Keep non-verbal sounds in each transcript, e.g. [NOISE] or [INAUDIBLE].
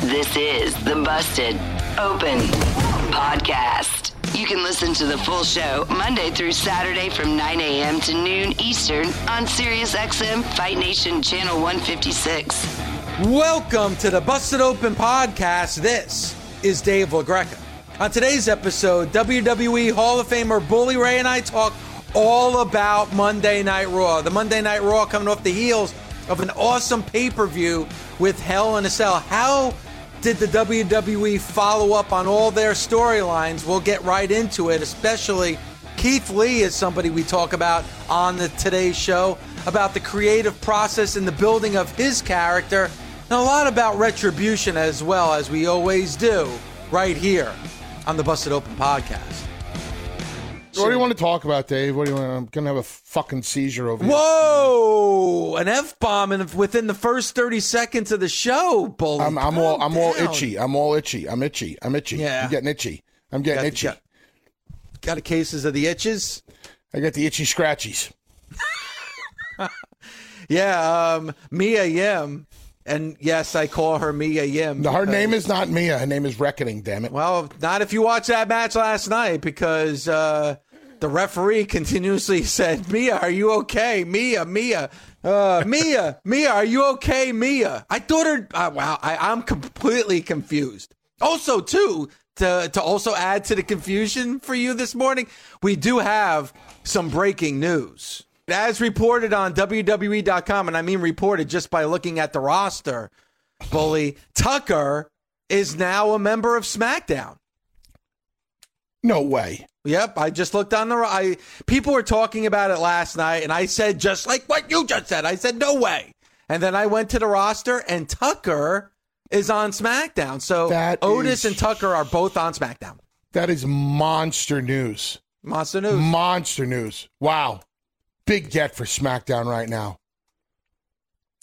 This is the Busted Open Podcast. You can listen to the full show Monday through Saturday from 9 a.m. to noon Eastern on SiriusXM Fight Nation Channel 156. Welcome to the Busted Open Podcast. This is Dave LaGreca. On today's episode, WWE Hall of Famer Bully Ray and I talk all about Monday Night Raw. The Monday Night Raw coming off the heels of an awesome pay per view with Hell in a Cell. How did the WWE follow up on all their storylines? We'll get right into it, especially Keith Lee is somebody we talk about on the Today show about the creative process in the building of his character and a lot about retribution as well as we always do right here on the Busted Open podcast. What do you want to talk about, Dave? What do you want? I'm gonna have a fucking seizure over here. Whoa! An f bomb and within the first thirty seconds of the show, bully. I'm, I'm all I'm all itchy. I'm all itchy. I'm itchy. I'm itchy. Yeah. I'm getting itchy. I'm getting got, itchy. Got, got a cases of the itches. I got the itchy scratchies. [LAUGHS] yeah, um, Mia Yim. And yes, I call her Mia Yim. Her name is not Mia. Her name is Reckoning. Damn it. Well, not if you watch that match last night because uh, the referee [LAUGHS] continuously said, "Mia, are you okay? Mia, Mia, uh, Mia, Mia, are you okay? Mia." I thought her. Uh, wow, I, I'm completely confused. Also, too, to to also add to the confusion for you this morning, we do have some breaking news. As reported on WWE.com, and I mean reported just by looking at the roster, Bully Tucker is now a member of SmackDown. No way. Yep, I just looked on the. I people were talking about it last night, and I said just like what you just said. I said no way, and then I went to the roster, and Tucker is on SmackDown. So That Otis is- and Tucker are both on SmackDown. That is monster news. Monster news. Monster news. Wow. Big get for SmackDown right now.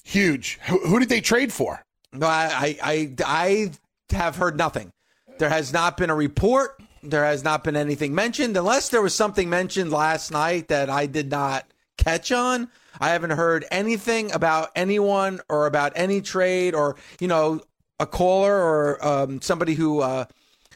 Huge. Who, who did they trade for? No, I, I, I, I have heard nothing. There has not been a report. There has not been anything mentioned, unless there was something mentioned last night that I did not catch on. I haven't heard anything about anyone or about any trade or you know a caller or um, somebody who uh,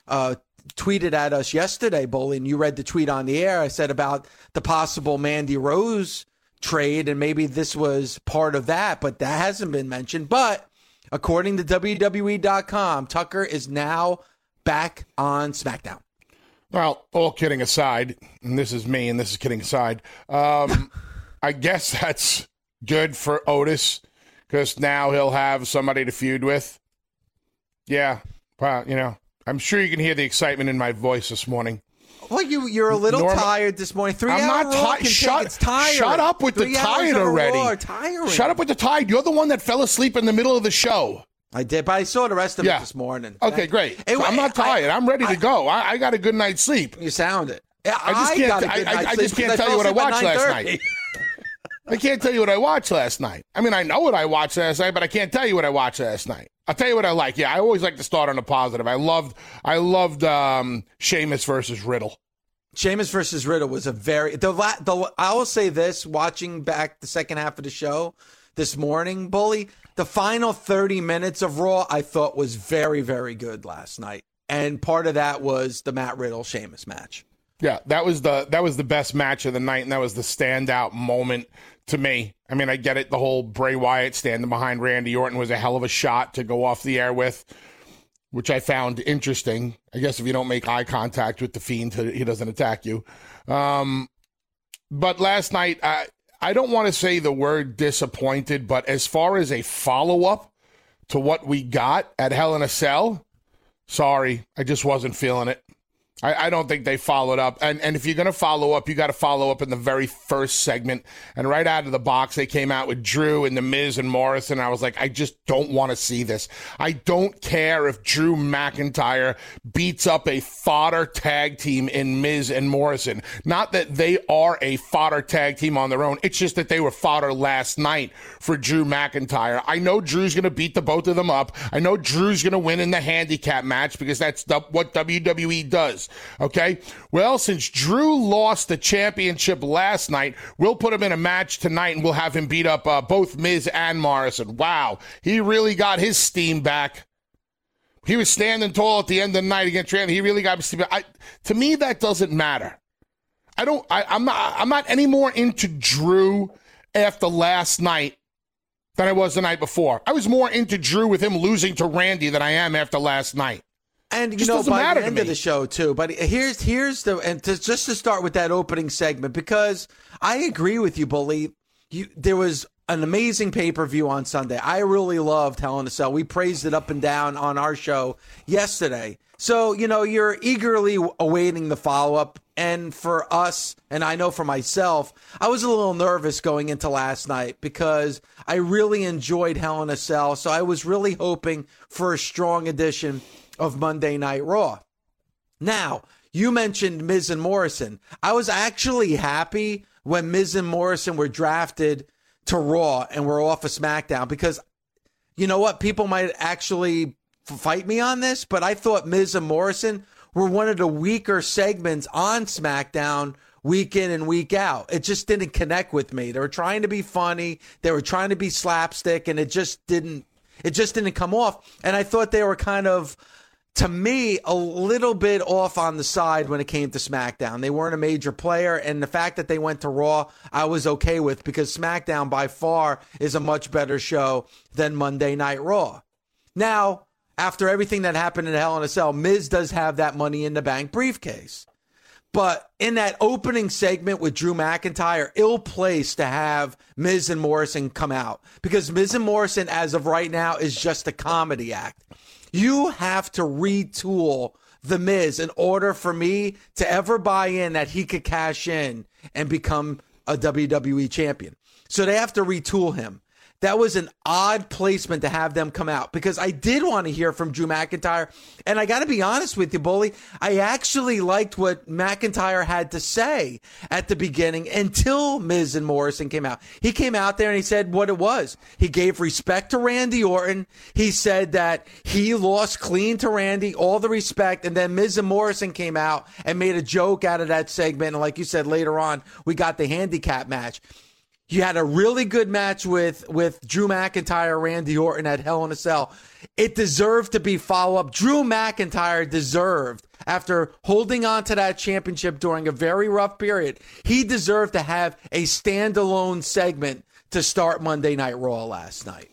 uh, tweeted at us yesterday, Bully, and you read the tweet on the air. I said about the possible Mandy Rose trade, and maybe this was part of that, but that hasn't been mentioned. But according to WWE.com, Tucker is now back on SmackDown. Well, all kidding aside, and this is me, and this is kidding aside. Um, [LAUGHS] I guess that's good for Otis because now he'll have somebody to feud with. Yeah, well, you know, I'm sure you can hear the excitement in my voice this morning. Well, you you're a little Normal- tired this morning. 3 I'm hour not tired. Shut, it's tiring. shut up with Three the tired already. tiring. Shut up with the tired. You're the one that fell asleep in the middle of the show. I did, but I saw the rest of Yeah. it this morning. Okay, great. It- So I'm not tired. I, am ready to go. I, I got a good night's sleep. You sound it. I just can't- got a I- good I- I just can't tell you what I watched last night. I can't tell you what I watched last night. I mean, I know what I watched last night, but I can't tell you what I watched last night. I'll tell you what I like. Yeah, I always like to start on a positive. I loved, I loved um, Sheamus versus Riddle. Sheamus versus Riddle was a very the the I will say this watching back the second half of the show this morning, bully. The final 30 minutes of Raw I thought was very very good last night. And part of that was the Matt Riddle Sheamus match. Yeah, that was the that was the best match of the night, and that was the standout moment to me. I mean, I get it. The whole Bray Wyatt standing behind Randy Orton was a hell of a shot to go off the air with, which I found interesting. I guess if you don't make eye contact with the fiend, he doesn't attack you. Um, but last night, I I don't want to say the word disappointed, but as far as a follow up to what we got at Hell in a Cell, sorry, I just wasn't feeling it. I, I, don't think they followed up. And and if you're going to follow up, you got to follow up in the very first segment. And right out of the box, they came out with Drew and The Miz and Morrison. I was like, I just don't want to see this. I don't care if Drew McIntyre beats up a fodder tag team in Miz and Morrison. Not that they are a fodder tag team on their own. It's just that they were fodder last night for Drew McIntyre. I know Drew's going to beat the both of them up. I know Drew's going to win in the handicap match because that's the, what WWE does. Okay. Well, since Drew lost the championship last night, we'll put him in a match tonight and we'll have him beat up uh, both Miz and Morrison. Wow. He really got his steam back. He was standing tall at the end of the night against Randy. He really got his steam back. I, to me, that doesn't matter. I don't. I, I'm not. I'm not any more into Drew after last night than I was the night before. I was more into Drew with him losing to Randy than I am after last night. And you know, by the end of the show too. But here's here's the and to, just to start with that opening segment because I agree with you, Bully. You there was an amazing pay per view on Sunday. I really loved Hell in a Cell. We praised it up and down on our show yesterday. So you know you're eagerly awaiting the follow up. And for us, and I know for myself, I was a little nervous going into last night because I really enjoyed Hell in a Cell. So I was really hoping for a strong addition of Monday Night Raw. Now, you mentioned Miz and Morrison. I was actually happy when Miz and Morrison were drafted to Raw and were off of SmackDown because you know what? People might actually fight me on this, but I thought Miz and Morrison were one of the weaker segments on SmackDown week in and week out. It just didn't connect with me. They were trying to be funny, they were trying to be slapstick, and it just didn't. It just didn't come off. And I thought they were kind of to me, a little bit off on the side when it came to SmackDown. They weren't a major player, and the fact that they went to Raw, I was okay with because SmackDown by far is a much better show than Monday Night Raw. Now, after everything that happened in Hell in a Cell, Miz does have that money in the bank briefcase. But in that opening segment with Drew McIntyre, ill placed to have Miz and Morrison come out because Miz and Morrison, as of right now, is just a comedy act. You have to retool The Miz in order for me to ever buy in that he could cash in and become a WWE champion. So they have to retool him that was an odd placement to have them come out because I did want to hear from Drew McIntyre. And I got to be honest with you, Bully, I actually liked what McIntyre had to say at the beginning until Miz and Morrison came out. He came out there and he said what it was. He gave respect to Randy Orton. He said that he lost clean to Randy, all the respect. And then Miz and Morrison came out and made a joke out of that segment. And like you said later on, we got the handicap match. You had a really good match with with Drew McIntyre, Randy Orton at Hell in a Cell. It deserved to be follow up. Drew McIntyre deserved after holding on to that championship during a very rough period. He deserved to have a standalone segment to start Monday Night Raw last night.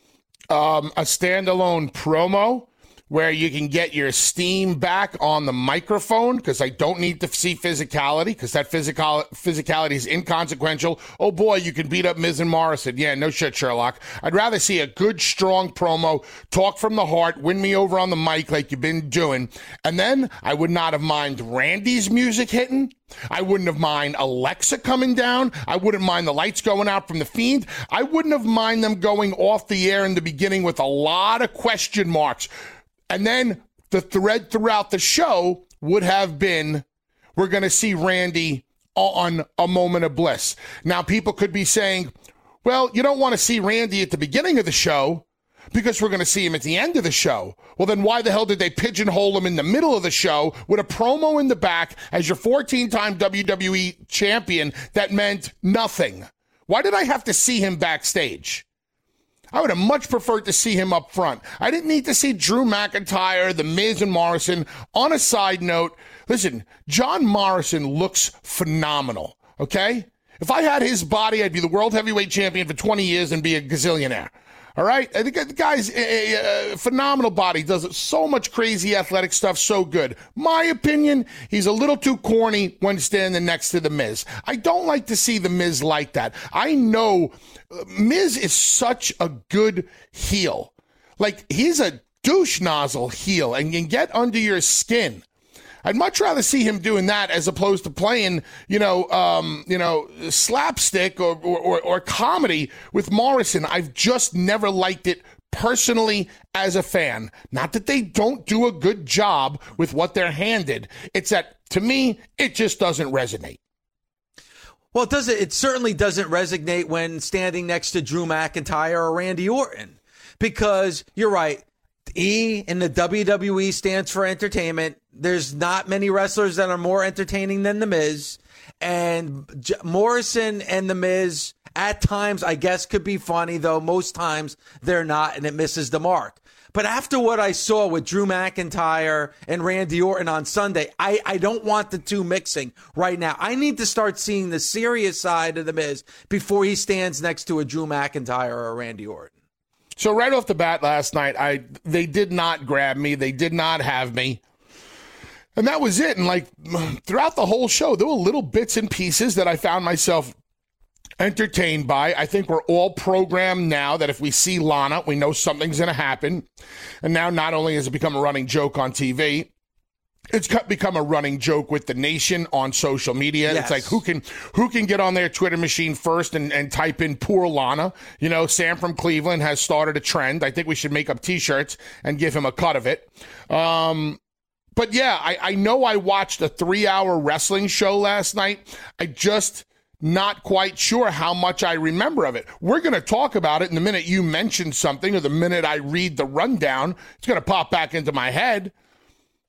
Um, a standalone promo where you can get your steam back on the microphone because I don't need to see physicality because that physical physicality is inconsequential. Oh boy, you can beat up Miz and Morrison. Yeah, no shit, Sherlock. I'd rather see a good, strong promo, talk from the heart, win me over on the mic like you've been doing, and then I would not have mind Randy's music hitting. I wouldn't have mind Alexa coming down. I wouldn't mind the lights going out from the Fiend. I wouldn't have mind them going off the air in the beginning with a lot of question marks. And then the thread throughout the show would have been we're going to see Randy on a moment of bliss. Now, people could be saying, well, you don't want to see Randy at the beginning of the show because we're going to see him at the end of the show. Well, then why the hell did they pigeonhole him in the middle of the show with a promo in the back as your 14 time WWE champion that meant nothing? Why did I have to see him backstage? I would have much preferred to see him up front. I didn't need to see Drew McIntyre, The Miz, and Morrison. On a side note, listen, John Morrison looks phenomenal, okay? If I had his body, I'd be the world heavyweight champion for 20 years and be a gazillionaire. All right, I think the guy's a, a, phenomenal body, does so much crazy athletic stuff, so good. My opinion, he's a little too corny when standing next to the Miz. I don't like to see the Miz like that. I know uh, Miz is such a good heel, like he's a douche nozzle heel, and can get under your skin. I'd much rather see him doing that as opposed to playing, you know, um, you know, slapstick or, or, or, or comedy with Morrison. I've just never liked it personally as a fan. Not that they don't do a good job with what they're handed. It's that to me, it just doesn't resonate. Well, it doesn't. It certainly doesn't resonate when standing next to Drew McIntyre or Randy Orton, because you're right. E in the WWE stands for entertainment. There's not many wrestlers that are more entertaining than The Miz, and J- Morrison and The Miz at times, I guess, could be funny, though most times they're not, and it misses the mark. But after what I saw with Drew McIntyre and Randy Orton on Sunday, I, I don't want the two mixing right now. I need to start seeing the serious side of The Miz before he stands next to a Drew McIntyre or a Randy Orton. So right off the bat last night, I they did not grab me. They did not have me. And that was it. And like [SIGHS] throughout the whole show, there were little bits and pieces that I found myself entertained by. I think we're all programmed now that if we see Lana, we know something's going to happen. And now not only has it become a running joke on TV, it's become a running joke with the nation on social media. Yes. It's like who can who can get on their Twitter machine first and, and type in poor Lana. You know, Sam from Cleveland has started a trend. I think we should make up T-shirts and give him a cut of it. Um, but yeah, I, I know I watched a three-hour wrestling show last night. I just not quite sure how much I remember of it. We're going to talk about it in the minute you mention something or the minute I read the rundown. It's going to pop back into my head.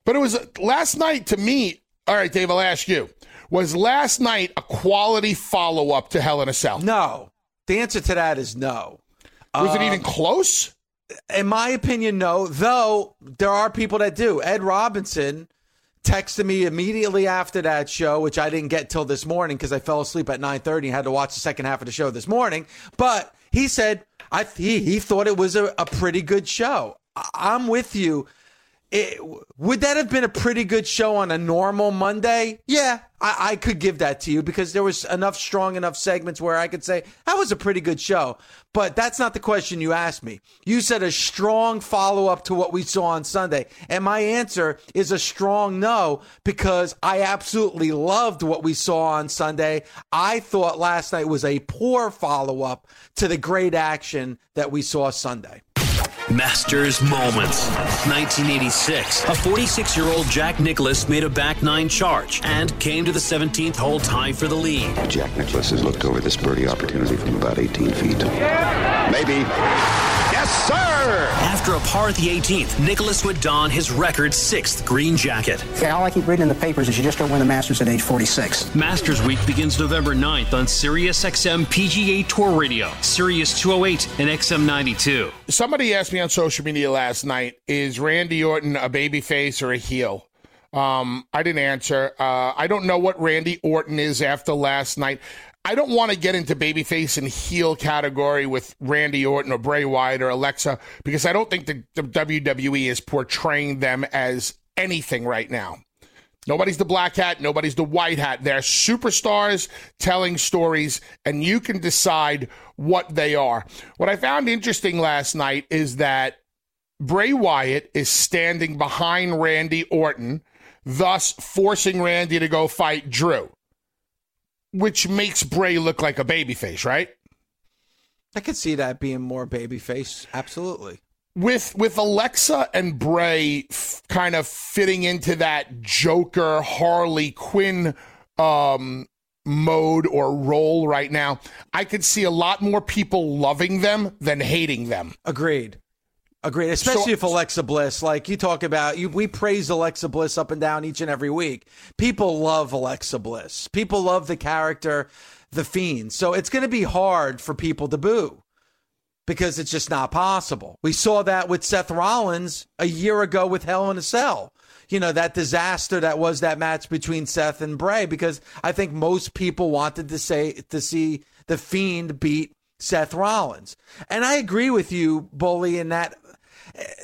But it was last night to me. All right, Dave, I'll ask you. Was last night a quality follow up to Hell in a Cell? No. The answer to that is no. Was uh, it even close? In my opinion, no. Though there are people that do. Ed Robinson texted me immediately after that show, which I didn't get till this morning because I fell asleep at 9:30 and had to watch the second half of the show this morning. But he said I he, he thought it was a, a pretty good show. I'm with you. It, would that have been a pretty good show on a normal Monday? Yeah, I, I, could give that to you because there was enough strong enough segments where I could say that was a pretty good show. But that's not the question you asked me. You said a strong follow up to what we saw on Sunday. And my answer is a strong no because I absolutely loved what we saw on Sunday. I thought last night was a poor follow up to the great action that we saw Sunday. Masters Moments. 1986. A 46 year old Jack Nicklaus made a back nine charge and came to the 17th hole tie for the lead. Jack Nicklaus has looked over this birdie opportunity from about 18 feet. Maybe. Yes, sir! After a par at the 18th, Nicklaus would don his record sixth green jacket. Yeah, all I keep reading in the papers is you just don't win the Masters at age 46. Masters Week begins November 9th on Sirius XM PGA Tour Radio, Sirius 208 and XM 92. Somebody asked me on social media last night, is Randy Orton a babyface or a heel? Um, I didn't answer. Uh, I don't know what Randy Orton is after last night. I don't want to get into babyface and heel category with Randy Orton or Bray Wyatt or Alexa because I don't think the, the WWE is portraying them as anything right now. Nobody's the black hat, nobody's the white hat. They're superstars telling stories, and you can decide what they are. What I found interesting last night is that Bray Wyatt is standing behind Randy Orton, thus forcing Randy to go fight Drew which makes Bray look like a babyface, right? I could see that being more babyface. Absolutely. With with Alexa and Bray f- kind of fitting into that Joker Harley Quinn um, mode or role right now, I could see a lot more people loving them than hating them. Agreed. Agreed, especially so, if Alexa Bliss, like you talk about, you, we praise Alexa Bliss up and down each and every week. People love Alexa Bliss. People love the character, the Fiend. So it's going to be hard for people to boo because it's just not possible. We saw that with Seth Rollins a year ago with Hell in a Cell. You know, that disaster that was that match between Seth and Bray because I think most people wanted to say to see the Fiend beat Seth Rollins. And I agree with you, Bully, in that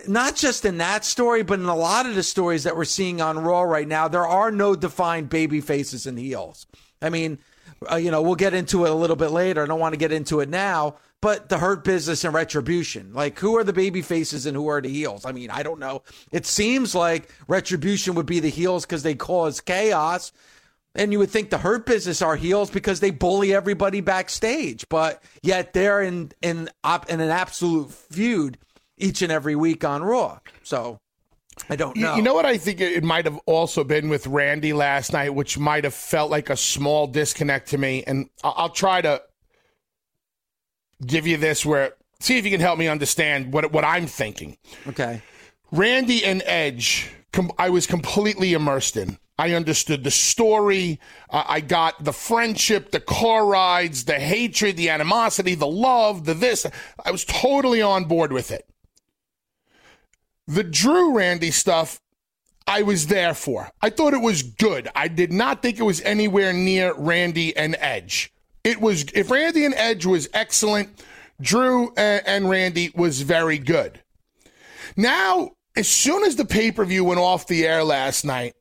not just in that story, but in a lot of the stories that we're seeing on Raw right now, there are no defined baby faces and heels. I mean, uh, you know, we'll get into it a little bit later. I don't want to get into it now, but the hurt business and retribution. Like, who are the baby faces and who are the heels? I mean, I don't know. It seems like retribution would be the heels because they cause chaos. And you would think the hurt business are heels because they bully everybody backstage, but yet they're in in in an absolute feud each and every week on Raw. So I don't know. You know what I think it might have also been with Randy last night, which might have felt like a small disconnect to me. And I'll try to give you this where see if you can help me understand what what I'm thinking. Okay. Randy and Edge, com- I was completely immersed in. I understood the story. Uh, I got the friendship, the car rides, the hatred, the animosity, the love, the this. I was totally on board with it. The Drew Randy stuff, I was there for. I thought it was good. I did not think it was anywhere near Randy and Edge. It was if Randy and Edge was excellent, Drew and, and Randy was very good. Now, as soon as the pay per view went off the air last night,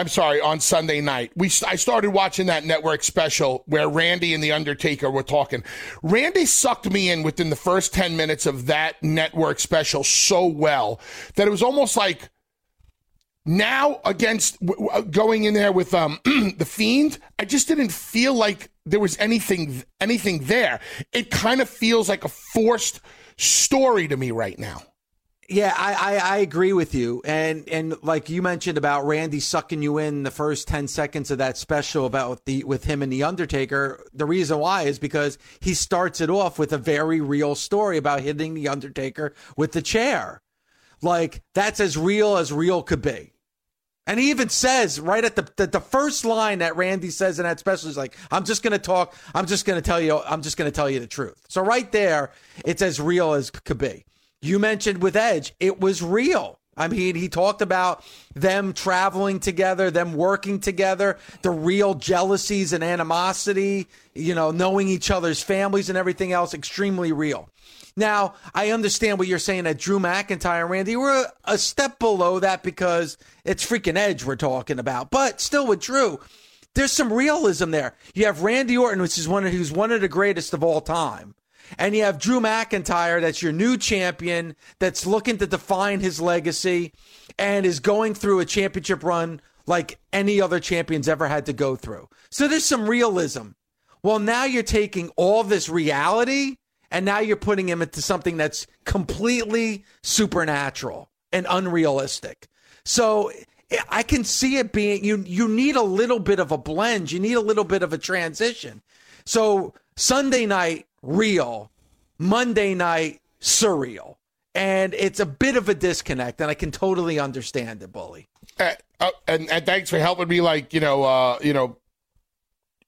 I'm sorry, on Sunday night. We I started watching that network special where Randy and the Undertaker were talking. Randy sucked me in within the first 10 minutes of that network special so well that it was almost like now against going in there with um [CLEARS THROAT] the fiend, I just didn't feel like there was anything anything there. It kind of feels like a forced story to me right now. Yeah, I, I, I, agree with you. And and like you mentioned about Randy sucking you in the first ten seconds of that special about the with him and the Undertaker. The reason why is because he starts it off with a very real story about hitting the Undertaker with the chair. Like that's as real as real could be. And he even says right at the, the, the first line that Randy says in that special is like, "I'm just going to talk. I'm just going to tell you. I'm just going to tell you the truth." So right there, it's as real as could be. You mentioned with Edge, it was real. I mean, he talked about them traveling together, them working together, the real jealousies and animosity, you know, knowing each other's families and everything else, extremely real. Now, I understand what you're saying that Drew McIntyre and Randy were a step below that because it's freaking Edge we're talking about. But still with Drew, there's some realism there. You have Randy Orton, which is one of, who's one of the greatest of all time. And you have Drew McIntyre, that's your new champion, that's looking to define his legacy and is going through a championship run like any other champion's ever had to go through. So there's some realism. Well, now you're taking all this reality and now you're putting him into something that's completely supernatural and unrealistic. So I can see it being you you need a little bit of a blend, you need a little bit of a transition. So Sunday night real, Monday night surreal. And it's a bit of a disconnect, and I can totally understand it, Bully. Uh, uh, and, and thanks for helping me, like you know, uh, you know,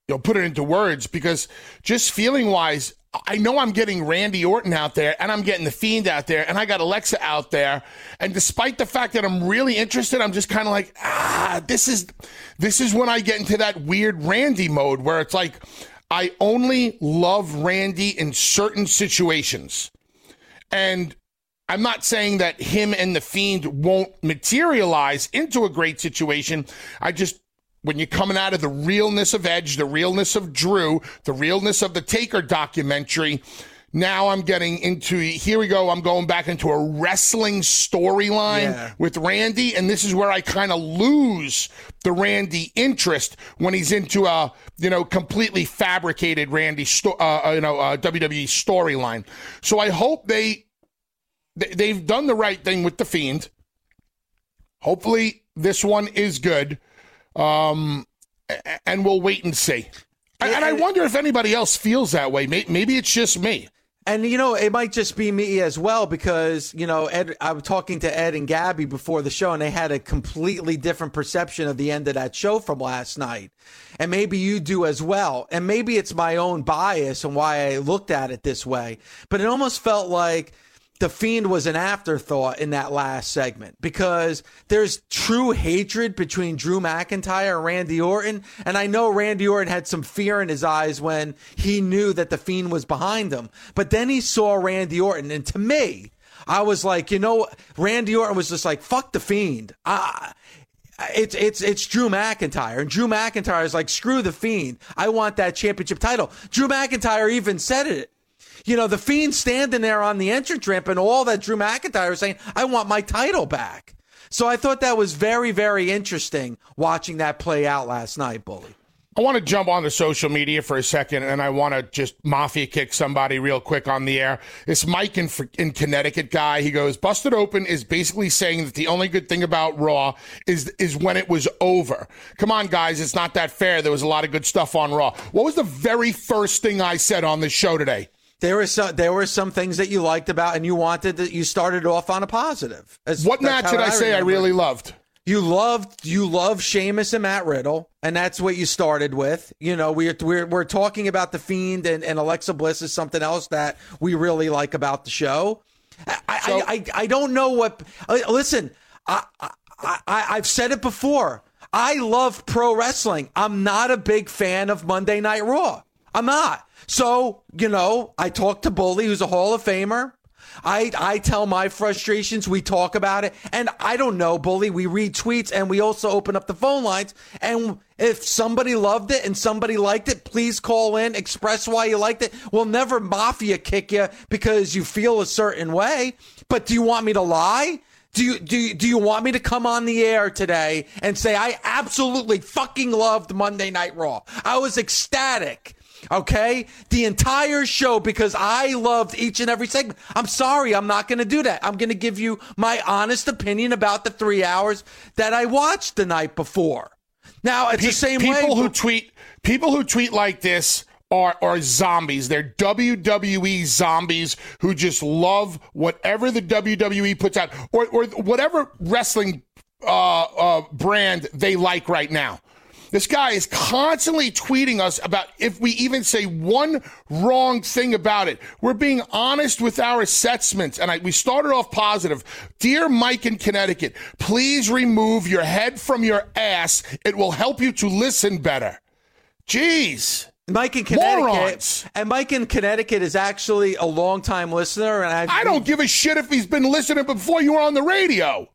you know, put it into words because just feeling wise, I know I'm getting Randy Orton out there and I'm getting the Fiend out there and I got Alexa out there. And despite the fact that I'm really interested, I'm just kind of like, ah, this is this is when I get into that weird Randy mode where it's like I only love Randy in certain situations. And I'm not saying that him and the Fiend won't materialize into a great situation. I just, when you're coming out of the realness of Edge, the realness of Drew, the realness of the Taker documentary, now I'm getting into here we go. I'm going back into a wrestling storyline yeah. with Randy, and this is where I kind of lose the Randy interest when he's into a you know completely fabricated Randy sto- uh, uh you know uh, WWE storyline. So I hope they they've done the right thing with the Fiend. Hopefully this one is good, um, and we'll wait and see. And I wonder if anybody else feels that way. Maybe it's just me. And you know, it might just be me as well because you know, Ed. I was talking to Ed and Gabby before the show, and they had a completely different perception of the end of that show from last night. And maybe you do as well. And maybe it's my own bias and why I looked at it this way. But it almost felt like the Fiend was an afterthought in that last segment because there's true hatred between Drew McIntyre and Randy Orton. And I know Randy Orton had some fear in his eyes when he knew that the Fiend was behind him. But then he saw Randy Orton. And to me, I was like, you know, Randy Orton was just like, fuck the Fiend. I, it's it's it's Drew McIntyre, and Drew McIntyre is like, screw the Fiend. I want that championship title. Drew McIntyre even said it. You know, the Fiend standing there on the entrance ramp, and all that Drew McIntyre was saying, I want my title back. So I thought that was very, very interesting watching that play out last night, Bully. I want to jump on the social media for a second, and I want to just mafia kick somebody real quick on the air. This Mike in, in Connecticut guy, he goes, "Busted Open" is basically saying that the only good thing about Raw is is when it was over. Come on, guys, it's not that fair. There was a lot of good stuff on Raw. What was the very first thing I said on the show today? There were some there were some things that you liked about, and you wanted that you started off on a positive. What match did I, I say I really loved? You loved you love Sheamus and Matt Riddle, and that's what you started with. You know, we're we're we're talking about the Fiend and, and Alexa Bliss is something else that we really like about the show. I so, I, I, I, don't know what. Uh, listen, I, I I I've said it before. I love pro wrestling. I'm not a big fan of Monday Night Raw. I'm not. So, you know, I talk to Bully, who's a Hall of Famer. I, I tell my frustrations. We talk about it. And I don't know, Bully. We read tweets and we also open up the phone lines. And if somebody loved it and somebody liked it, please call in, express why you liked it. We'll never mafia kick you because you feel a certain way. But do you want me to lie? Do you, do you, do you want me to come on the air today and say I absolutely fucking loved Monday Night Raw? I was ecstatic okay? The entire show because I loved each and every segment. I'm sorry, I'm not going to do that. I'm going to give you my honest opinion about the three hours that I watched the night before. Now, it's Pe- the same people way. People who tweet, people who tweet like this are, are zombies. They're WWE zombies who just love whatever the WWE puts out or, or whatever wrestling uh, uh, brand they like right now. This guy is constantly tweeting us about if we even say one wrong thing about it. We're being honest with our assessments. And I, we started off positive. Dear Mike in Connecticut, please remove your head from your ass. It will help you to listen better. Jeez. Mike in Connecticut, Morons. and Mike in Connecticut is actually a longtime listener, and I've, I don't give a shit if he's been listening before you were on the radio.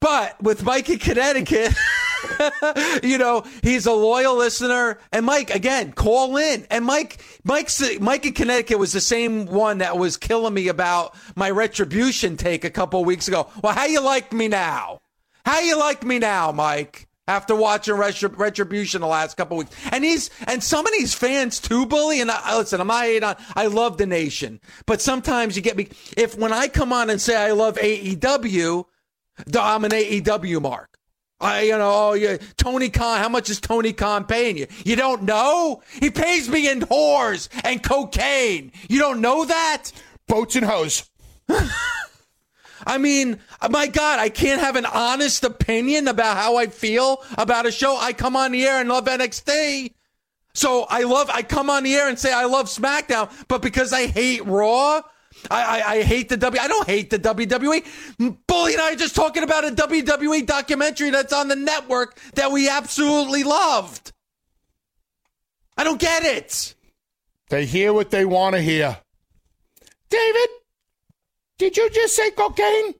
But with Mike in Connecticut, [LAUGHS] [LAUGHS] you know, he's a loyal listener. And Mike, again, call in. And Mike, Mike's, Mike in Connecticut was the same one that was killing me about my retribution take a couple weeks ago. Well, how you like me now? How you like me now, Mike? After watching Retrib- Retribution the last couple weeks, and he's and some of these fans too, bully. And I, listen, I'm not on. I love the nation, but sometimes you get me. If when I come on and say I love AEW, I'm an AEW mark. I, you know, oh, yeah, Tony Khan. How much is Tony Khan paying you? You don't know? He pays me in whores and cocaine. You don't know that? Boats and hose. [LAUGHS] I mean, my God, I can't have an honest opinion about how I feel about a show. I come on the air and love NXT. So I love, I come on the air and say I love SmackDown, but because I hate Raw, I, I, I, hate the W. I don't hate the WWE. Bully and I are just talking about a WWE documentary that's on the network that we absolutely loved. I don't get it. They hear what they want to hear. David, did you just say cocaine?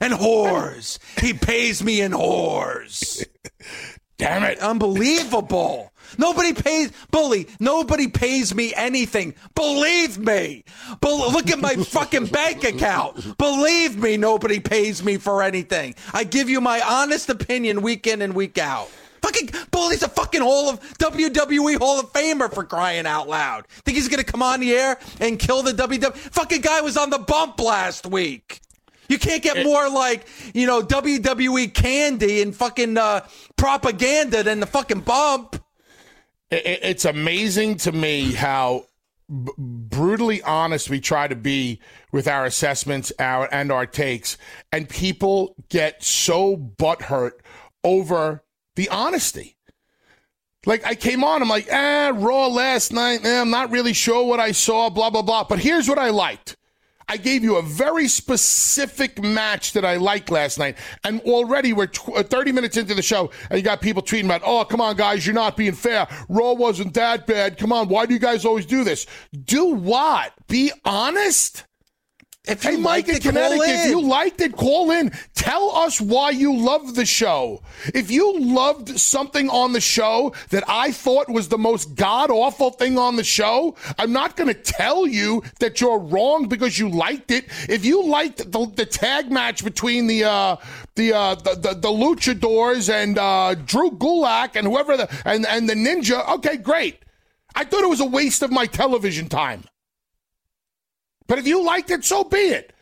And whores. he pays me in whores. [LAUGHS] Damn it. Unbelievable. Nobody pays, bully, nobody pays me anything. Believe me. Bull, look at my [LAUGHS] fucking bank account. Believe me, nobody pays me for anything. I give you my honest opinion week in and week out. Fucking bully's a fucking Hall of WWE Hall of Famer for crying out loud. Think he's gonna come on the air and kill the WWE? Fucking guy was on the bump last week. You can't get more like, you know, WWE candy and fucking uh, propaganda than the fucking bump it's amazing to me how b- brutally honest we try to be with our assessments our, and our takes, and people get so butthurt over the honesty. Like I came on, I'm like, ah, Raw last night. Eh, I'm not really sure what I saw, blah blah blah. But here's what I liked. I gave you a very specific match that I liked last night. And already we're uh, 30 minutes into the show, and you got people tweeting about, oh, come on, guys, you're not being fair. Raw wasn't that bad. Come on, why do you guys always do this? Do what? Be honest? If hey, Mike in Connecticut, if you liked it, call in. Tell us why you love the show. If you loved something on the show that I thought was the most god awful thing on the show, I'm not going to tell you that you're wrong because you liked it. If you liked the, the tag match between the uh, the, uh, the the the Luchadors and uh, Drew Gulak and whoever the and and the Ninja, okay, great. I thought it was a waste of my television time. But if you liked it, so be it.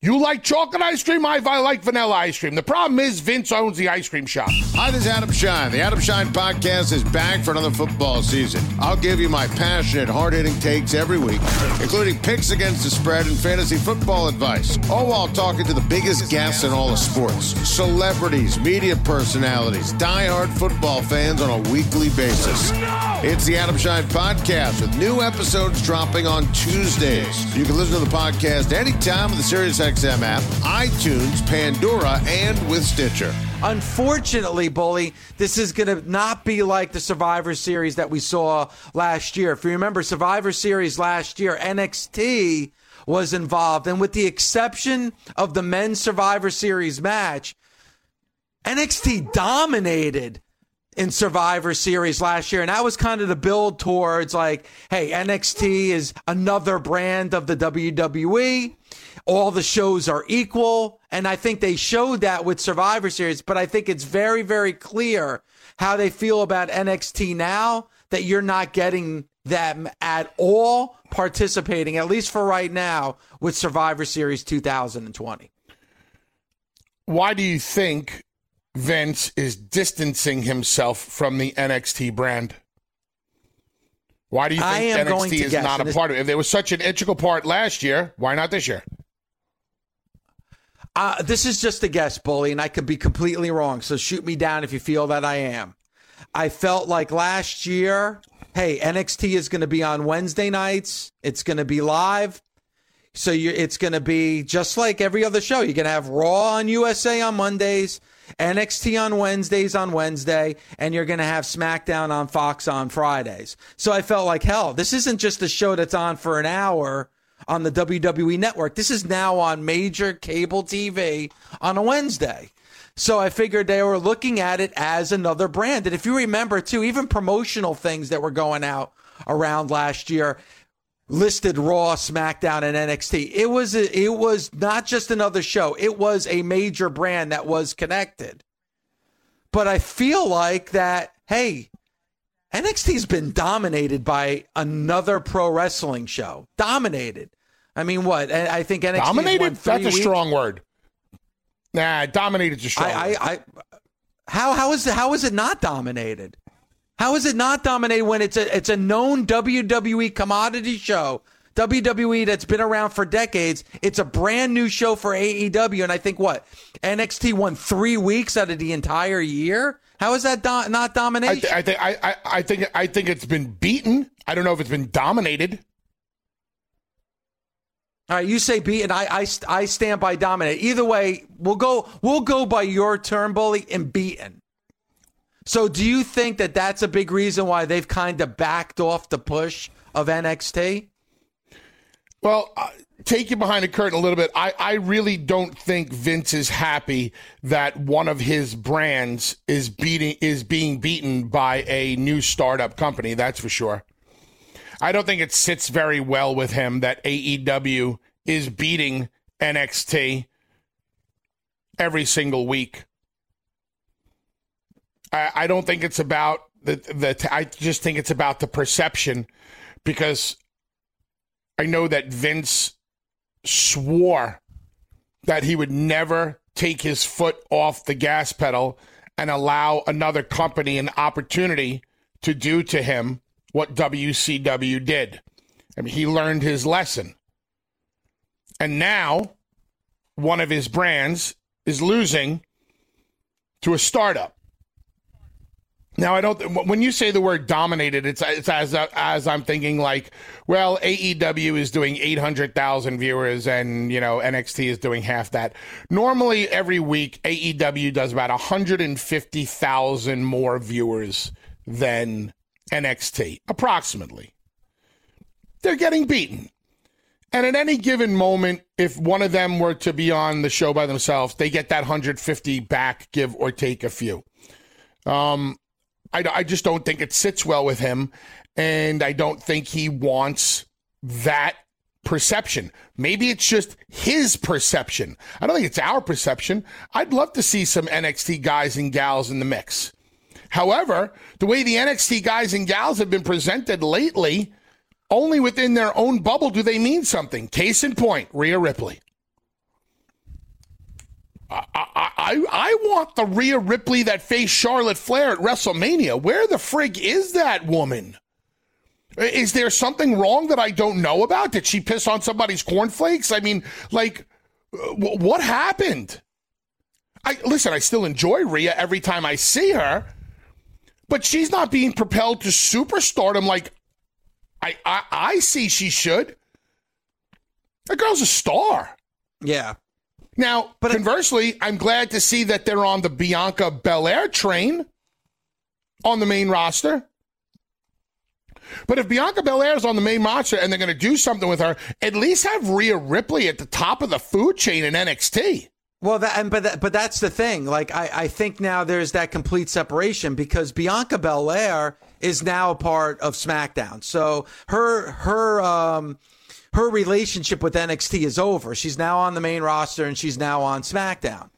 You like chocolate ice cream? I, I like vanilla ice cream. The problem is Vince owns the ice cream shop. Hi, this is Adam Schein. The Adam Schein podcast is back for another football season. I'll give you my passionate, hard hitting takes every week, including picks against the spread and fantasy football advice. All while talking to the biggest guests in all of sports celebrities, media personalities, die-hard football fans on a weekly basis. It's the Adam Schein podcast with new episodes dropping on Tuesdays. You can listen to the podcast anytime with the SiriusXM app, iTunes, Pandora, and with Stitcher. Unfortunately, Bully, this is going to not be like the Survivor Series that we saw last year. If you remember Survivor Series last year, NXT was involved. And with the exception of the men's Survivor Series match, NXT dominated in Survivor Series last year. And that was kind of the build towards like, hey, NXT is another brand of the WWE. All the shows are equal. And I think they showed that with Survivor Series, but I think it's very, very clear how they feel about NXT now that you're not getting them at all participating, at least for right now, with Survivor Series 2020. Why do you think Vince is distancing himself from the NXT brand? Why do you think NXT is guess, not a part of it? If there was such an integral part last year, why not this year? Uh, this is just a guess, Bully, and I could be completely wrong. So shoot me down if you feel that I am. I felt like last year, hey, NXT is going to be on Wednesday nights. It's going to be live. So it's going to be just like every other show. You're going to have Raw on USA on Mondays, NXT on Wednesdays on Wednesday, and you're going to have SmackDown on Fox on Fridays. So I felt like, hell, this isn't just a show that's on for an hour on the WWE network. This is now on major cable TV on a Wednesday. So I figured they were looking at it as another brand. And if you remember too, even promotional things that were going out around last year listed Raw, SmackDown, and NXT. It was a, it was not just another show. It was a major brand that was connected. But I feel like that, hey, NXT's been dominated by another pro wrestling show. Dominated. I mean, what? I think NXT Dominated? three That's a weeks. strong word. Nah, dominated's a strong I, word. I, I, how how is it, how is it not dominated? How is it not dominated when it's a it's a known WWE commodity show? WWE that's been around for decades. It's a brand new show for AEW, and I think what NXT won three weeks out of the entire year. How is that do- not I, domination? th- I think I, I, I think I think it's been beaten. I don't know if it's been dominated. All right, you say beat, and I, I I stand by dominate. Either way, we'll go we'll go by your term, bully, and beaten. So, do you think that that's a big reason why they've kind of backed off the push of NXT? Well, uh, take you behind the curtain a little bit. I, I really don't think Vince is happy that one of his brands is beating is being beaten by a new startup company. That's for sure. I don't think it sits very well with him that AEW is beating NXT every single week. I, I don't think it's about the the. I just think it's about the perception because I know that Vince swore that he would never take his foot off the gas pedal and allow another company an opportunity to do to him what WCW did. I mean, he learned his lesson. And now one of his brands is losing to a startup. Now I don't. When you say the word dominated, it's, it's as as I'm thinking like, well, AEW is doing 800,000 viewers, and you know NXT is doing half that. Normally, every week AEW does about 150,000 more viewers than NXT, approximately. They're getting beaten, And at any given moment, if one of them were to be on the show by themselves, they get that 150 back, give or take a few. Um, I, I just don't think it sits well with him. And I don't think he wants that perception. Maybe it's just his perception. I don't think it's our perception. I'd love to see some NXT guys and gals in the mix. However, the way the NXT guys and gals have been presented lately, only within their own bubble do they mean something. Case in point, Rhea Ripley. I, I, I want the Rhea Ripley that faced Charlotte Flair at WrestleMania. Where the frig is that woman? Is there something wrong that I don't know about? Did she piss on somebody's cornflakes? I mean, like, what happened? I listen. I still enjoy Rhea every time I see her, but she's not being propelled to superstardom like I, I, I see she should. The girl's a star. Yeah. Now, but conversely, I'm glad to see that they're on the Bianca Belair train on the main roster. But if Bianca Belair is on the main roster and they're going to do something with her, at least have Rhea Ripley at the top of the food chain in NXT. Well, that and but that, but that's the thing. Like I, I think now there's that complete separation because Bianca Belair is now a part of SmackDown. So her her um her relationship with NXT is over. She's now on the main roster and she's now on SmackDown.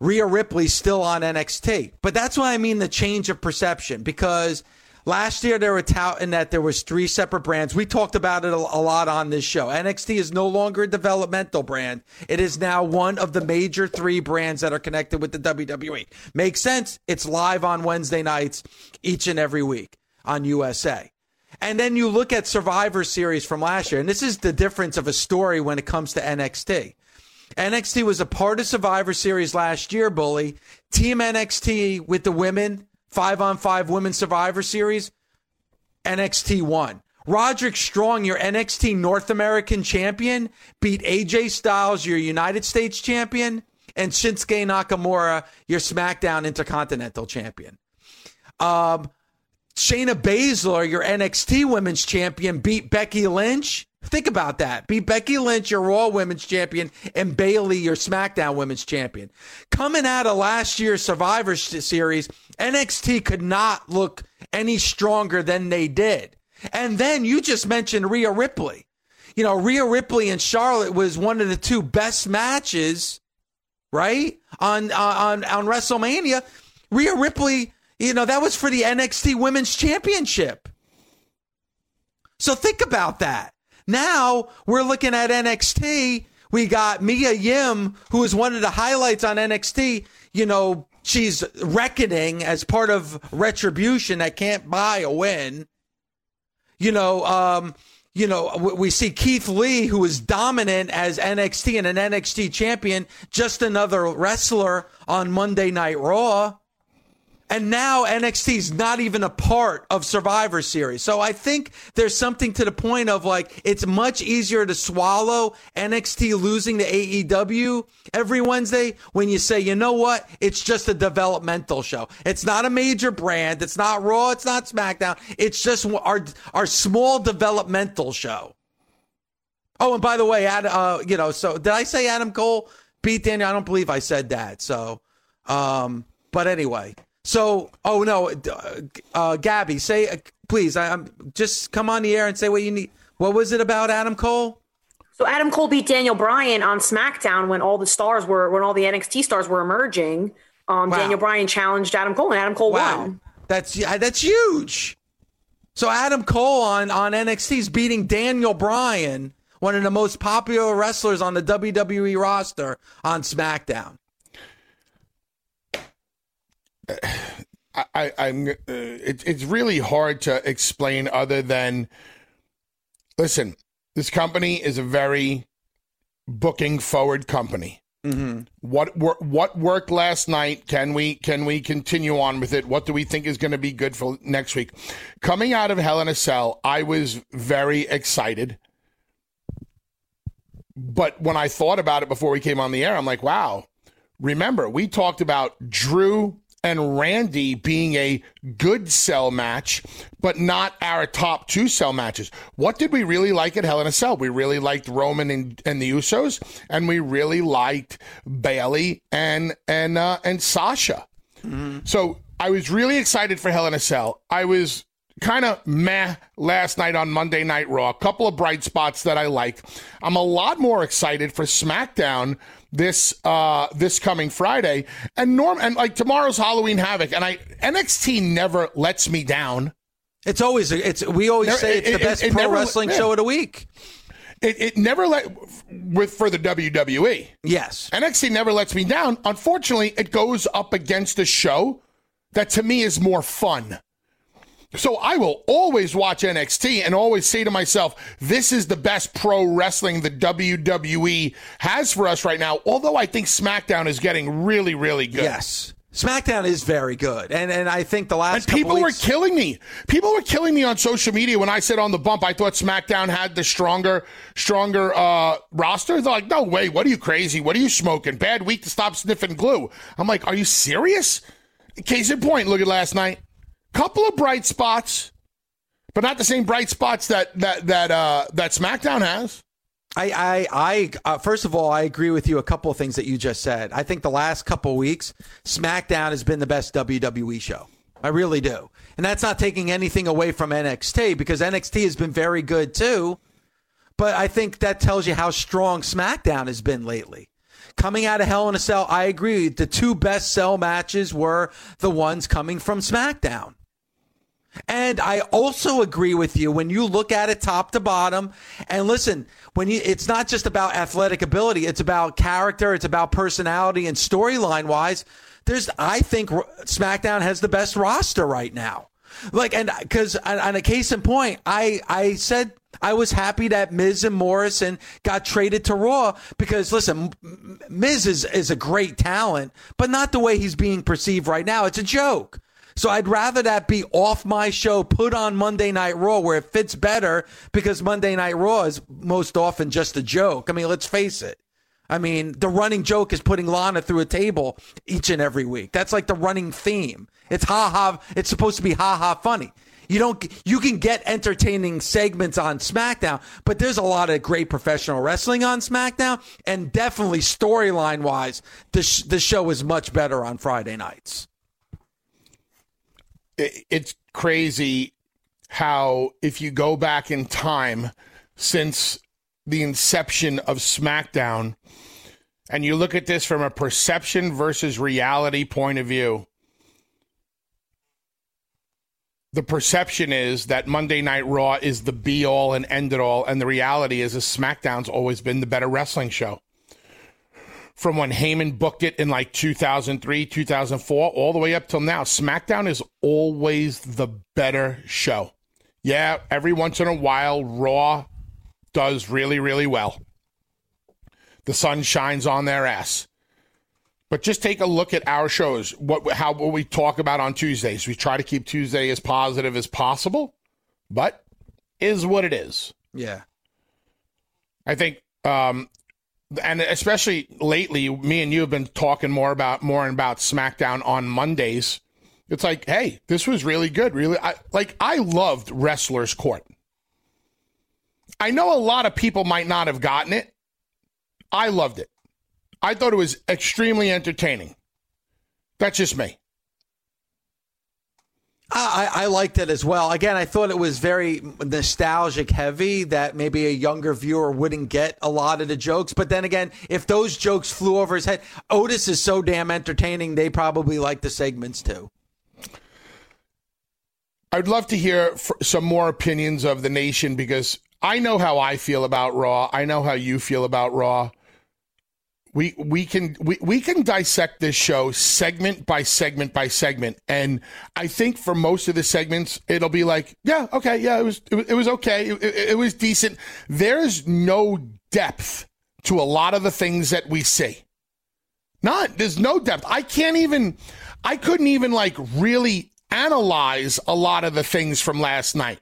Rhea Ripley's still on NXT. But that's why I mean the change of perception because Last year, they were touting that there was three separate brands. We talked about it a, a, lot on this show. NXT is no longer a developmental brand. It is now one of the major three brands that are connected with the WWE. Makes sense. It's live on Wednesday nights each and every week on USA. And then you look at Survivor Series from last year, and this is the difference of a story when it comes to NXT. NXT was a part of Survivor Series last year, Bully. Team NXT with the women five on five women survivor series, NXT won. Roderick Strong, your NXT North American champion, beat AJ Styles, your United States champion, and Shinsuke Nakamura, your SmackDown Intercontinental champion. Um, Shayna Baszler, your NXT Women's Champion, beat Becky Lynch. Think about that. Beat Becky Lynch, your Raw Women's Champion, and Bayley, your SmackDown Women's Champion. Coming out of last year's Survivor Series, NXT could not look any stronger than they did. And then you just mentioned Rhea Ripley. You know, Rhea Ripley and Charlotte was one of the two best matches, right? On on on WrestleMania. Rhea Ripley you know, that was for the NXT Women's Championship. So think about that. Now we're looking at NXT. We got Mia Yim, who is one of the highlights on NXT. You know, she's reckoning as part of retribution that can't buy a win. You know, um, you know, we see Keith Lee, who is dominant as NXT and an NXT champion, just another wrestler on Monday Night Raw. And now NXT is not even a part of Survivor Series. So I think there's something to the point of like, it's much easier to swallow NXT losing to AEW every Wednesday when you say, you know what? It's just a developmental show. It's not a major brand. It's not Raw. It's not SmackDown. It's just our, our small developmental show. Oh, and by the way, Ad, uh, you know, so did I say Adam Cole beat Daniel? I don't believe I said that. So, um, but anyway, so, oh no, uh, uh, Gabby, say uh, please. I, am just come on the air and say what you need. What was it about Adam Cole? So Adam Cole beat Daniel Bryan on SmackDown when all the stars were when all the NXT stars were emerging. Um, wow. Daniel Bryan challenged Adam Cole and Adam Cole wow. won. That's that's huge. So Adam Cole on on NXT is beating Daniel Bryan, one of the most popular wrestlers on the WWE roster on SmackDown. I, am uh, it, it's really hard to explain other than listen. This company is a very booking forward company. Mm-hmm. What wor- what worked last night? Can we can we continue on with it? What do we think is going to be good for next week? Coming out of Hell in a Cell, I was very excited. But when I thought about it before we came on the air, I'm like, wow. Remember, we talked about Drew and Randy being a good cell match, but not our top two cell matches. What did we really like at Hell in a Cell? We really liked Roman and, and the Usos, and we really liked Bayley and and uh, and Sasha. Mm-hmm. So I was really excited for Hell in a Cell. I was kind of meh last night on Monday Night Raw. A couple of bright spots that I like. I'm a lot more excited for SmackDown this uh this coming Friday. And Norm and like tomorrow's Halloween Havoc. And I NXT never lets me down. It's always it's we always say it's the best it, it, pro wrestling show of the week. It, it never let with for the WWE. Yes, NXT never lets me down. Unfortunately, it goes up against a show that to me is more fun. So I will always watch NXT and always say to myself, this is the best pro wrestling the WWE has for us right now. Although I think SmackDown is getting really, really good. Yes. SmackDown is very good, and and I think the last and people weeks- were killing me. People were killing me on social media when I said on the bump I thought SmackDown had the stronger, stronger uh, roster. They're like, no way. What are you crazy? What are you smoking? Bad week to stop sniffing glue. I'm like, are you serious? Case in point, look at last night. Couple of bright spots, but not the same bright spots that that that uh, that SmackDown has. I, I, I uh, first of all, I agree with you a couple of things that you just said. I think the last couple of weeks, SmackDown has been the best WWE show. I really do. And that's not taking anything away from NXT because NXT has been very good too. But I think that tells you how strong SmackDown has been lately. Coming out of Hell in a Cell, I agree. The two best cell matches were the ones coming from SmackDown. And I also agree with you when you look at it top to bottom. And listen, when you, it's not just about athletic ability, it's about character, it's about personality and storyline wise. There's, I think SmackDown has the best roster right now. Like, and because on a case in point, I, I said I was happy that Miz and Morrison got traded to Raw because listen, Miz is, is a great talent, but not the way he's being perceived right now. It's a joke. So I'd rather that be off my show, put on Monday Night Raw where it fits better because Monday Night Raw is most often just a joke. I mean, let's face it. I mean, the running joke is putting Lana through a table each and every week. That's like the running theme. It's ha ha. It's supposed to be ha ha funny. You don't. You can get entertaining segments on SmackDown, but there's a lot of great professional wrestling on SmackDown, and definitely storyline wise, the sh- the show is much better on Friday nights it's crazy how if you go back in time since the inception of SmackDown and you look at this from a perception versus reality point of view, the perception is that Monday Night Raw is the be all and end it all, and the reality is, is SmackDown's always been the better wrestling show from when Heyman booked it in like 2003, 2004, all the way up till now. SmackDown is always the better show. Yeah, every once in a while, Raw does really, really well. The sun shines on their ass. But just take a look at our shows. What how what we talk about on Tuesdays. We try to keep Tuesday as positive as possible, but is what it is. Yeah. I think um, and especially lately, me and you have been talking more about more and about SmackDown on Mondays. It's like, hey, this was really good. Really, I, like I loved Wrestlers Court. I know a lot of people might not have gotten it. I loved it. I thought it was extremely entertaining. That's just me. I, I liked it as well. Again, I thought it was very nostalgic heavy that maybe a younger viewer wouldn't get a lot of the jokes. But then again, if those jokes flew over his head, Otis is so damn entertaining, they probably like the segments too. I'd love to hear some more opinions of the nation because I know how I feel about Raw. I know how you feel about Raw we we can we, we can dissect this show segment by segment by segment. And i think for most of the segments it'll be like yeah okay yeah it was it, it was okay. It, it, it was decent. There's no depth to a lot of the things that we see. Not there's no depth. I can't even i couldn't even like really analyze a lot of the things from last night.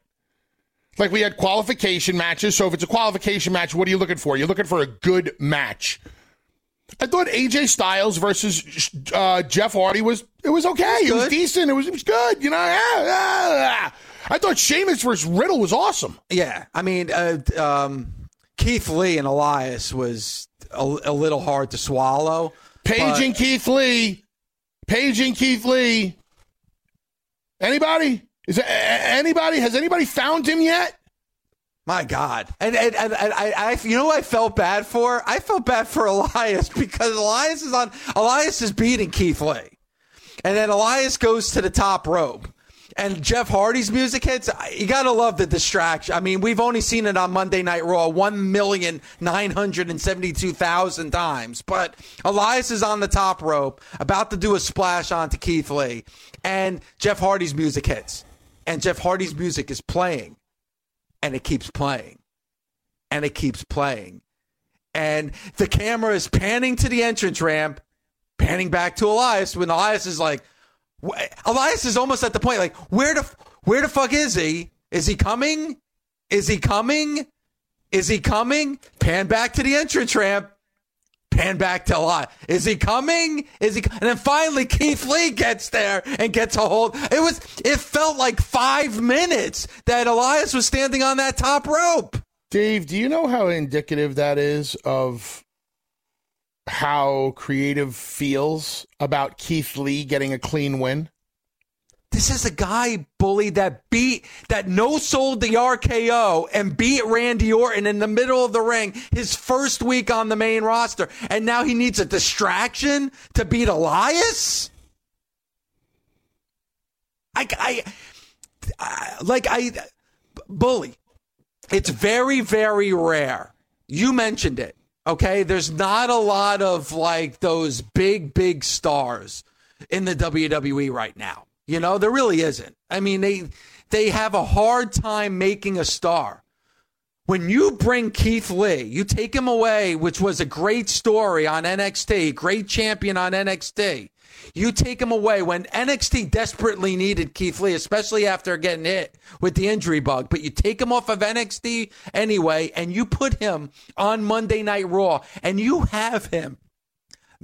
Like we had qualification matches. So if it's a qualification match what are you looking for? You're looking for a good match I thought AJ Styles versus uh, Jeff Hardy was It was okay. It was, it was decent. It was it was good. You know. Yeah, yeah. I thought Sheamus versus Riddle was awesome. Yeah, I mean, uh, um, Keith Lee and Elias was a, a little hard to swallow. Paging but... Keith Lee, Paige and Keith Lee. Anybody? Is there, anybody? Has anybody found him yet? My God, and and, and, and I, I, you know, I felt bad for. I felt bad for [LAUGHS] Elias because Elias is on. Elias is beating Keith Lee, and then Elias goes to the top rope, and Jeff Hardy's music hits. You gotta love the distraction. I mean, we've only seen it on Monday Night Raw one million nine hundred and seventy-two thousand times, but Elias is on the top rope, about to do a splash onto Keith Lee, and Jeff Hardy's music hits, and Jeff Hardy's music is playing and it keeps playing and it keeps playing. And the camera is panning to the entrance ramp, panning back to Elias when Elias is like, Elias is almost at the point like, where the, where the fuck is he? Is he coming? Is he coming? Is he coming? Pan back to the entrance ramp. Pan back to lot. Is he coming? Is he? And then finally Keith Lee gets there and gets a hold. It was. It felt like five minutes that Elias was standing on that top rope. Dave, do you know how indicative that is of how creative feels about Keith Lee getting a clean win? This is a guy, bully, that beat, that no sold the RKO and beat Randy Orton in the middle of the ring his first week on the main roster. And now he needs a distraction to beat Elias? I, I, I like, I, bully, it's very, very rare. You mentioned it. Okay. There's not a lot of like those big, big stars in the WWE right now. You know, there really isn't. I mean, they they have a hard time making a star. When you bring Keith Lee, you take him away, which was a great story on NXT, great champion on NXT. You take him away when NXT desperately needed Keith Lee, especially after getting hit with the injury bug. But you take him off of NXT anyway, and you put him on Monday Night Raw, and you have him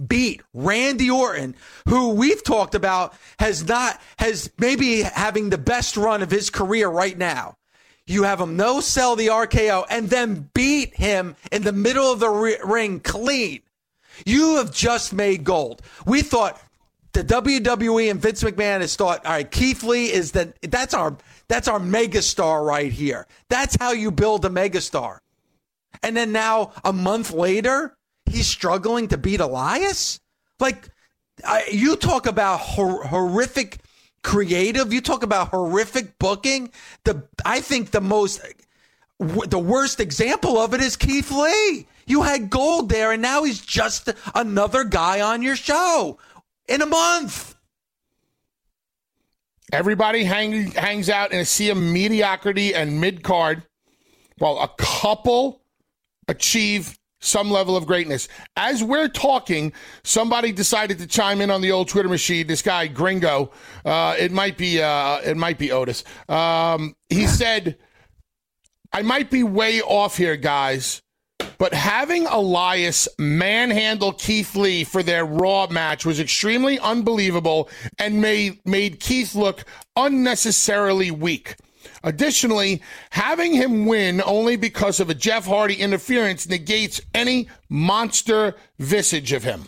beat Randy Orton, who we've talked about has not, has maybe having the best run of his career right now. You have him no sell the RKO and then beat him in the middle of the ring clean. You have just made gold. We thought the WWE and Vince McMahon has thought, all right, Keith Lee is the that's our that's our megastar right here. That's how you build a megastar. And then now a month later, he's struggling to beat Elias? Like, I, you talk about hor- horrific creative. You talk about horrific booking. The I think the most, w- the worst example of it is Keith Lee. You had gold there, and now he's just another guy on your show in a month. Everybody hang, hangs out in a sea of mediocrity and mid card, while a couple achieve some level of greatness. As we're talking, somebody decided to chime in on the old Twitter machine. This guy Gringo, uh, it might be uh, it might be Otis. Um, he [LAUGHS] said, "I might be way off here, guys." But having Elias manhandle Keith Lee for their Raw match was extremely unbelievable and made, made Keith look unnecessarily weak. Additionally, having him win only because of a Jeff Hardy interference negates any monster visage of him.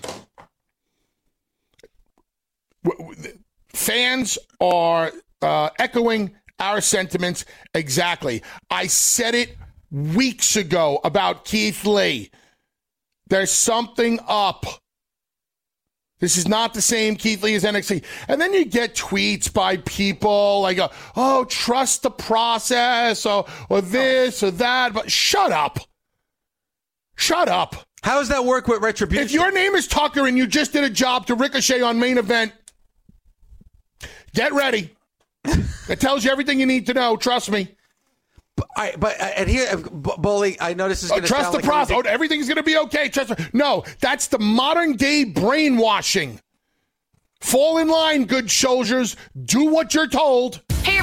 Fans are uh, echoing our sentiments exactly. I said it weeks ago about Keith Lee. There's something up. This is not the same Keith Lee as NXT. And then you get tweets by people like, uh, oh, trust the process or, or this or that. But shut up. Shut up. How does that work with retribution? If your name is Tucker and you just did a job to Ricochet on main event, get ready. it tells you everything you need to know. Trust me. I, but uh, and here, uh, bully. I know this is going to oh, trust the like process. Oh, everything's going to be okay. Trust. No, that's the modern day brainwashing. Fall in line, good soldiers. Do what you're told.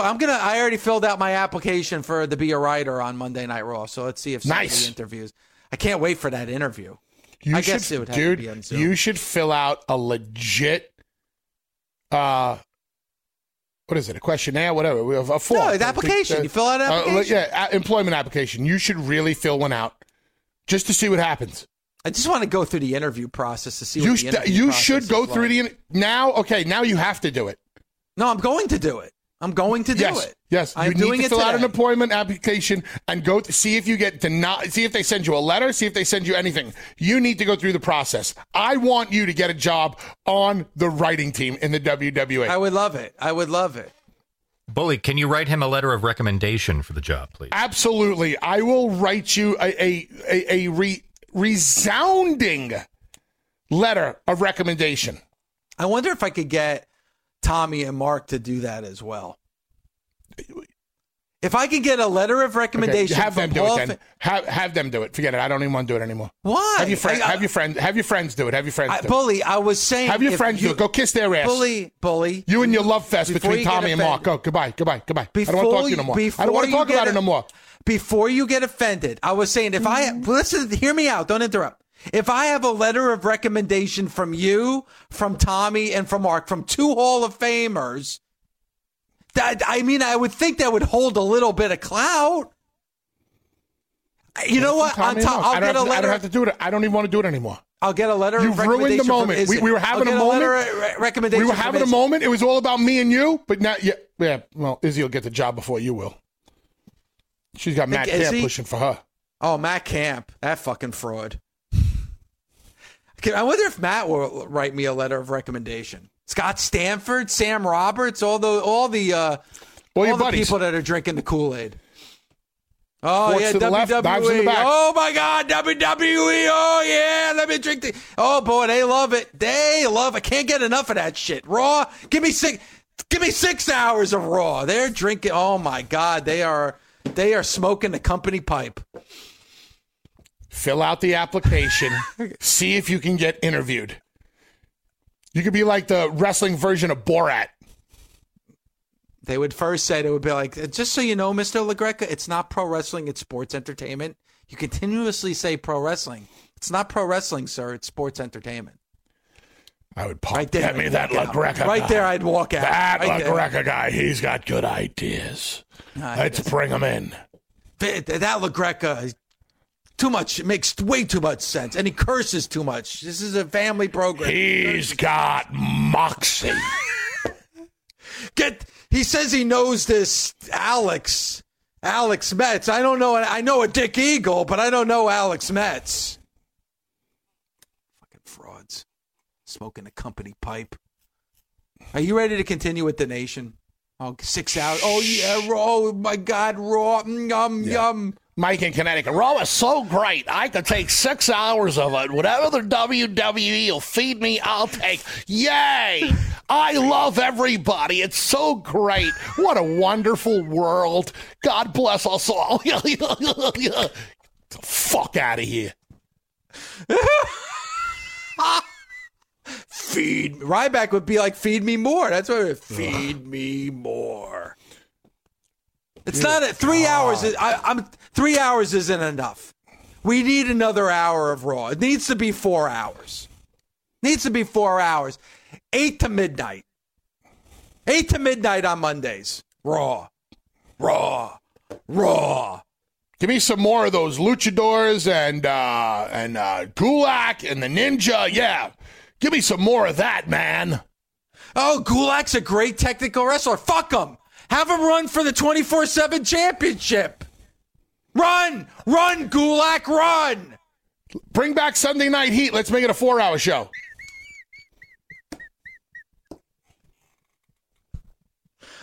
I'm gonna. I already filled out my application for to be a writer on Monday Night Raw. So let's see if somebody Nice. interviews. I can't wait for that interview. You I should, guess it would have dude, to be on Zoom. you should fill out a legit, uh, what is it? A questionnaire, whatever, a a form. No, an application. You fill out an Uh, application. yeah, employment application. You should really fill one out just to see what happens. I just want to go through the interview process to see. You what the st- you should go is through like. the in- now. Okay, now you have to do it. No, I'm going to do it. I'm going to do yes, it. yes. I'm you doing need to it fill out an today. employment application and go to see if you get denied. See if they send you a letter. See if they send you anything. You need to go through the process. I want you to get a job on the writing team in the WWE. I would love it. I would love it. Bully, can you write him a letter of recommendation for the job, please? Absolutely. I will write you a a, a, a re, resounding letter of recommendation. I wonder if I could get Tommy and Mark to do that as well. If I can get a letter of Okay, recommendation have them do Hall it then. Have, have them do it. Forget it. I don't even want to do it anymore. Why? Have your friend, I- I- have your friend, have your friends do it. Have your friends I, do it. bully, I was saying. Have your friends you, do it. Go kiss their ass. Bully, bully. You and your love fest between Tommy and Mark. Go. Oh, goodbye. Goodbye. Goodbye. I don't want to talk to you you- no more. I don't want to talk about a- it no more. Before you get offended, I was saying if I listen, hear me out. Don't interrupt. If I have a letter of recommendation from you, from Tommy, and from Mark, from two Hall of Famers, that I mean, I would think that would hold a little bit of clout. You know what? On top, I'll get a to- I don't have to do it. I don't even want to do it anymore. I'll get a letter. You've of ruined the moment. We, we were having a get moment. letter re- recommendation. we were having a moment. It was all about me and you, but now, yeah, yeah. Well, Izzy will get the job before you will. She's got Matt Camp pushing for her. Oh, Matt Camp, that fucking fraud. I wonder if Matt will write me a letter of recommendation. Scott Stanford, Sam Roberts, all the all the uh, All all the buddies. people that are drinking the Kool Aid. Oh Forks yeah, WWE. left. Oh my God, WWE. Oh yeah, let me drink the. Oh boy, they love it. They love. I can't get enough of that shit. Raw. Give me six. Give me six hours of Raw. They're drinking. Oh my God, they are. They are smoking the company pipe. Fill out the application. [LAUGHS] see if you can get interviewed. You could be like the wrestling version of Borat. They would first say it would be like, just so you know, Mister LaGreca, it's not pro wrestling; it's sports entertainment. You continuously say pro wrestling. It's not pro wrestling, sir. It's sports entertainment. I would pump. Right there, Get me I'd that walk. LaGreca Right guy. there, I'd walk out. That Right there. LaGreca guy, he's got good ideas. Nah, Let's bring him in. That that LaGreca, is too much. It makes way too much sense, and he curses too much. This is a family program. He's got moxie. [LAUGHS] Get. He says he knows this Alex, Alex Metz. I don't know. I know a Dick Eagle, but I don't know Alex Metz. Fucking frauds, smoking a company pipe. Are you ready to continue with the nation? Oh, six hours. Oh yeah. Oh my God, raw. Mm, Yum yum. Mike in Connecticut. Raw is so great. I could take six hours of it. Whatever the WWE will feed me, I'll take. Yay! I love everybody. It's so great. What a wonderful world. God bless us all. [LAUGHS] Fuck out of here. [LAUGHS] Feed Ryback would be like, "Feed me more." That's what. It, feed me more. It's not a, three hours. Is, I, I'm three hours isn't enough. We need another hour of Raw. It needs to be four hours. Needs to be four hours. Eight to midnight. Eight to midnight on Mondays. Raw. Raw. Raw. Give me some more of those luchadors and uh, and uh, Gulak and the Ninja. Yeah, give me some more of that, man. Oh, Gulak's a great technical wrestler. Fuck him. Have him run for the 24 7 championship. Run! Run, Gulak, run! Bring back Sunday Night Heat. Let's make it a four-hour show.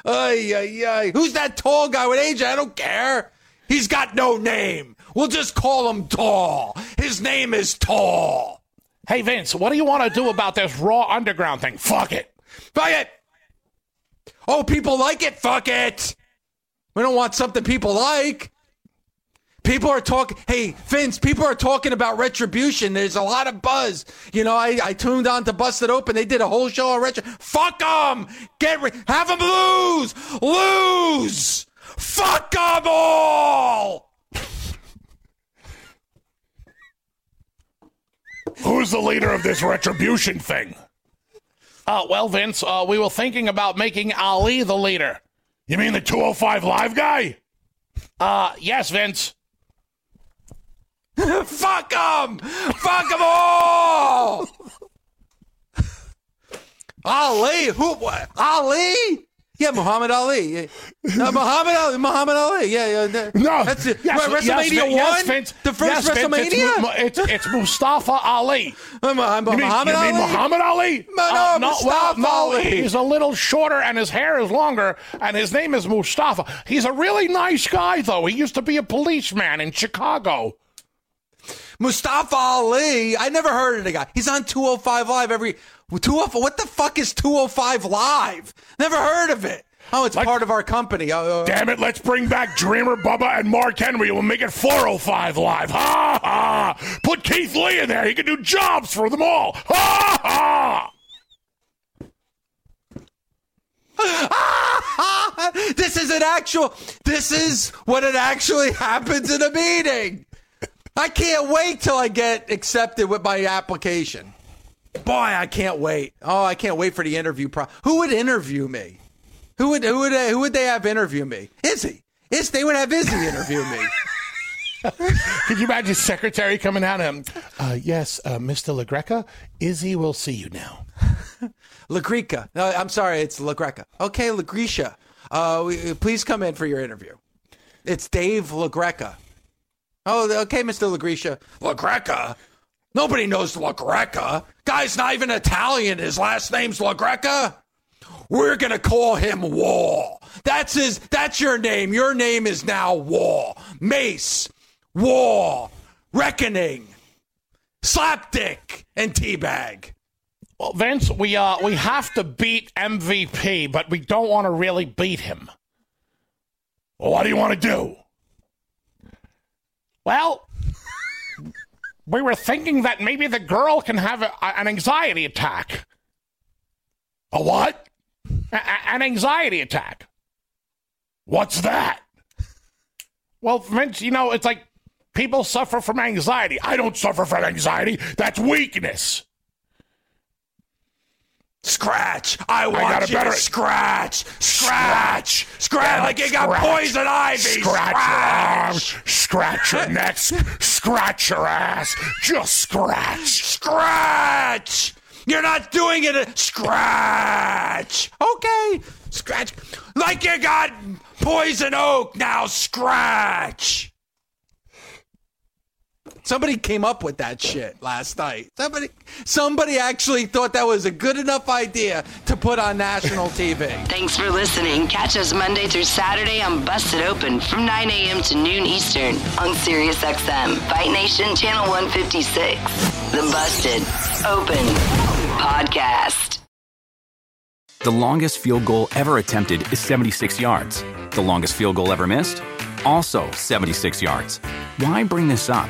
Ay, ay, ay. Who's that tall guy with AJ? I don't care. He's got no name. We'll just call him Tall. His name is Tall. Hey, Vince, what do you want to do about this Raw Underground thing? Fuck it. Fuck it. Oh, people like it. Fuck it. We don't want something people like. People are talking. Hey, Vince, people are talking about retribution. There's a lot of buzz. You know, I, I tuned on to Busted Open. They did a whole show on retribution. Fuck them. Get re- have them lose. Lose. Fuck them all. Who's the leader of this retribution thing? Uh, well, Vince, uh, we were thinking about making Ali the leader. You mean the 205 Live guy? Uh, yes, Vince. [LAUGHS] Fuck them! Fuck them all! [LAUGHS] Ali? Who? What? Ali? Yeah, Muhammad Ali. No, Muhammad Ali. Muhammad Ali. Yeah, yeah. No, that's it. Yes, yes, WrestleMania yes, one. Vince. the first Yes, Vince, WrestleMania. It's, it's, it's Mustafa Ali. Uh, You mean, Muhammad you mean Ali. Muhammad Ali? No, no, Uh, Mustafa well, no, Ali. He's a little shorter and his hair is longer, and his name is Mustafa. He's a really nice guy, though. He used to be a policeman in Chicago. Mustafa Ali. I never heard of the guy. He's on 205 Live every 205. Oh what the fuck is 205 Live? Never heard of it. Oh, it's part of our company. Oh, oh. Damn it, let's bring back Dreamer, Bubba, and Mark Henry. We'll make it 405 live. Ha ha! Put Keith Lee in there. He can do jobs for them all. Ha ha! [LAUGHS] this is an actual. This is what it actually happens in a meeting. I can't wait till I get accepted with my application. Boy, I can't wait. Oh, I can't wait for the interview. Pro- who would interview me? Who would who would who would they have interview me? Izzy. Is they would have Izzy interview me. [LAUGHS] Could you imagine secretary coming out and, uh, yes, uh, Mr. LaGreca, Izzy will see you now. [LAUGHS] Lagreca. No, I'm sorry, it's Lagreca. Okay, Lagrecia. Uh, we- please come in for your interview. It's Dave Lagreca. Oh, okay, Mr. Lagrecia. Lagreca? Nobody knows Lagreca. Guy's not even Italian. His last name's Lagreca. We're gonna call him Wall. That's his. That's your name. Your name is now Wall. Mace, Wall, Reckoning, Slapdick, and Teabag. Well, Vince, we uh we have to beat MVP, but we don't want to really beat him. Well, what do you want to do? Well, we were thinking that maybe the girl can have a, an anxiety attack. A what? A- an anxiety attack. What's that? Well, Vince, you know, it's like people suffer from anxiety. I don't suffer from anxiety. That's weakness. Scratch. I want got a you better- to scratch. Scratch. Scratch Damn like you got poison ivy. Scratch your arms, scratch your [LAUGHS] neck, scratch your ass, just scratch. Scratch. You're not doing it. Scratch. Okay. Scratch. Like you got poison oak. Now scratch. Somebody came up with that shit last night. Somebody, somebody actually thought that was a good enough idea to put on national TV. Thanks for listening. Catch us Monday through Saturday on Busted Open from 9 a.m. to noon Eastern on SiriusXM, Fight Nation Channel 156. The Busted Open Podcast. The longest field goal ever attempted is 76 yards. The longest field goal ever missed? Also 76 yards. Why bring this up?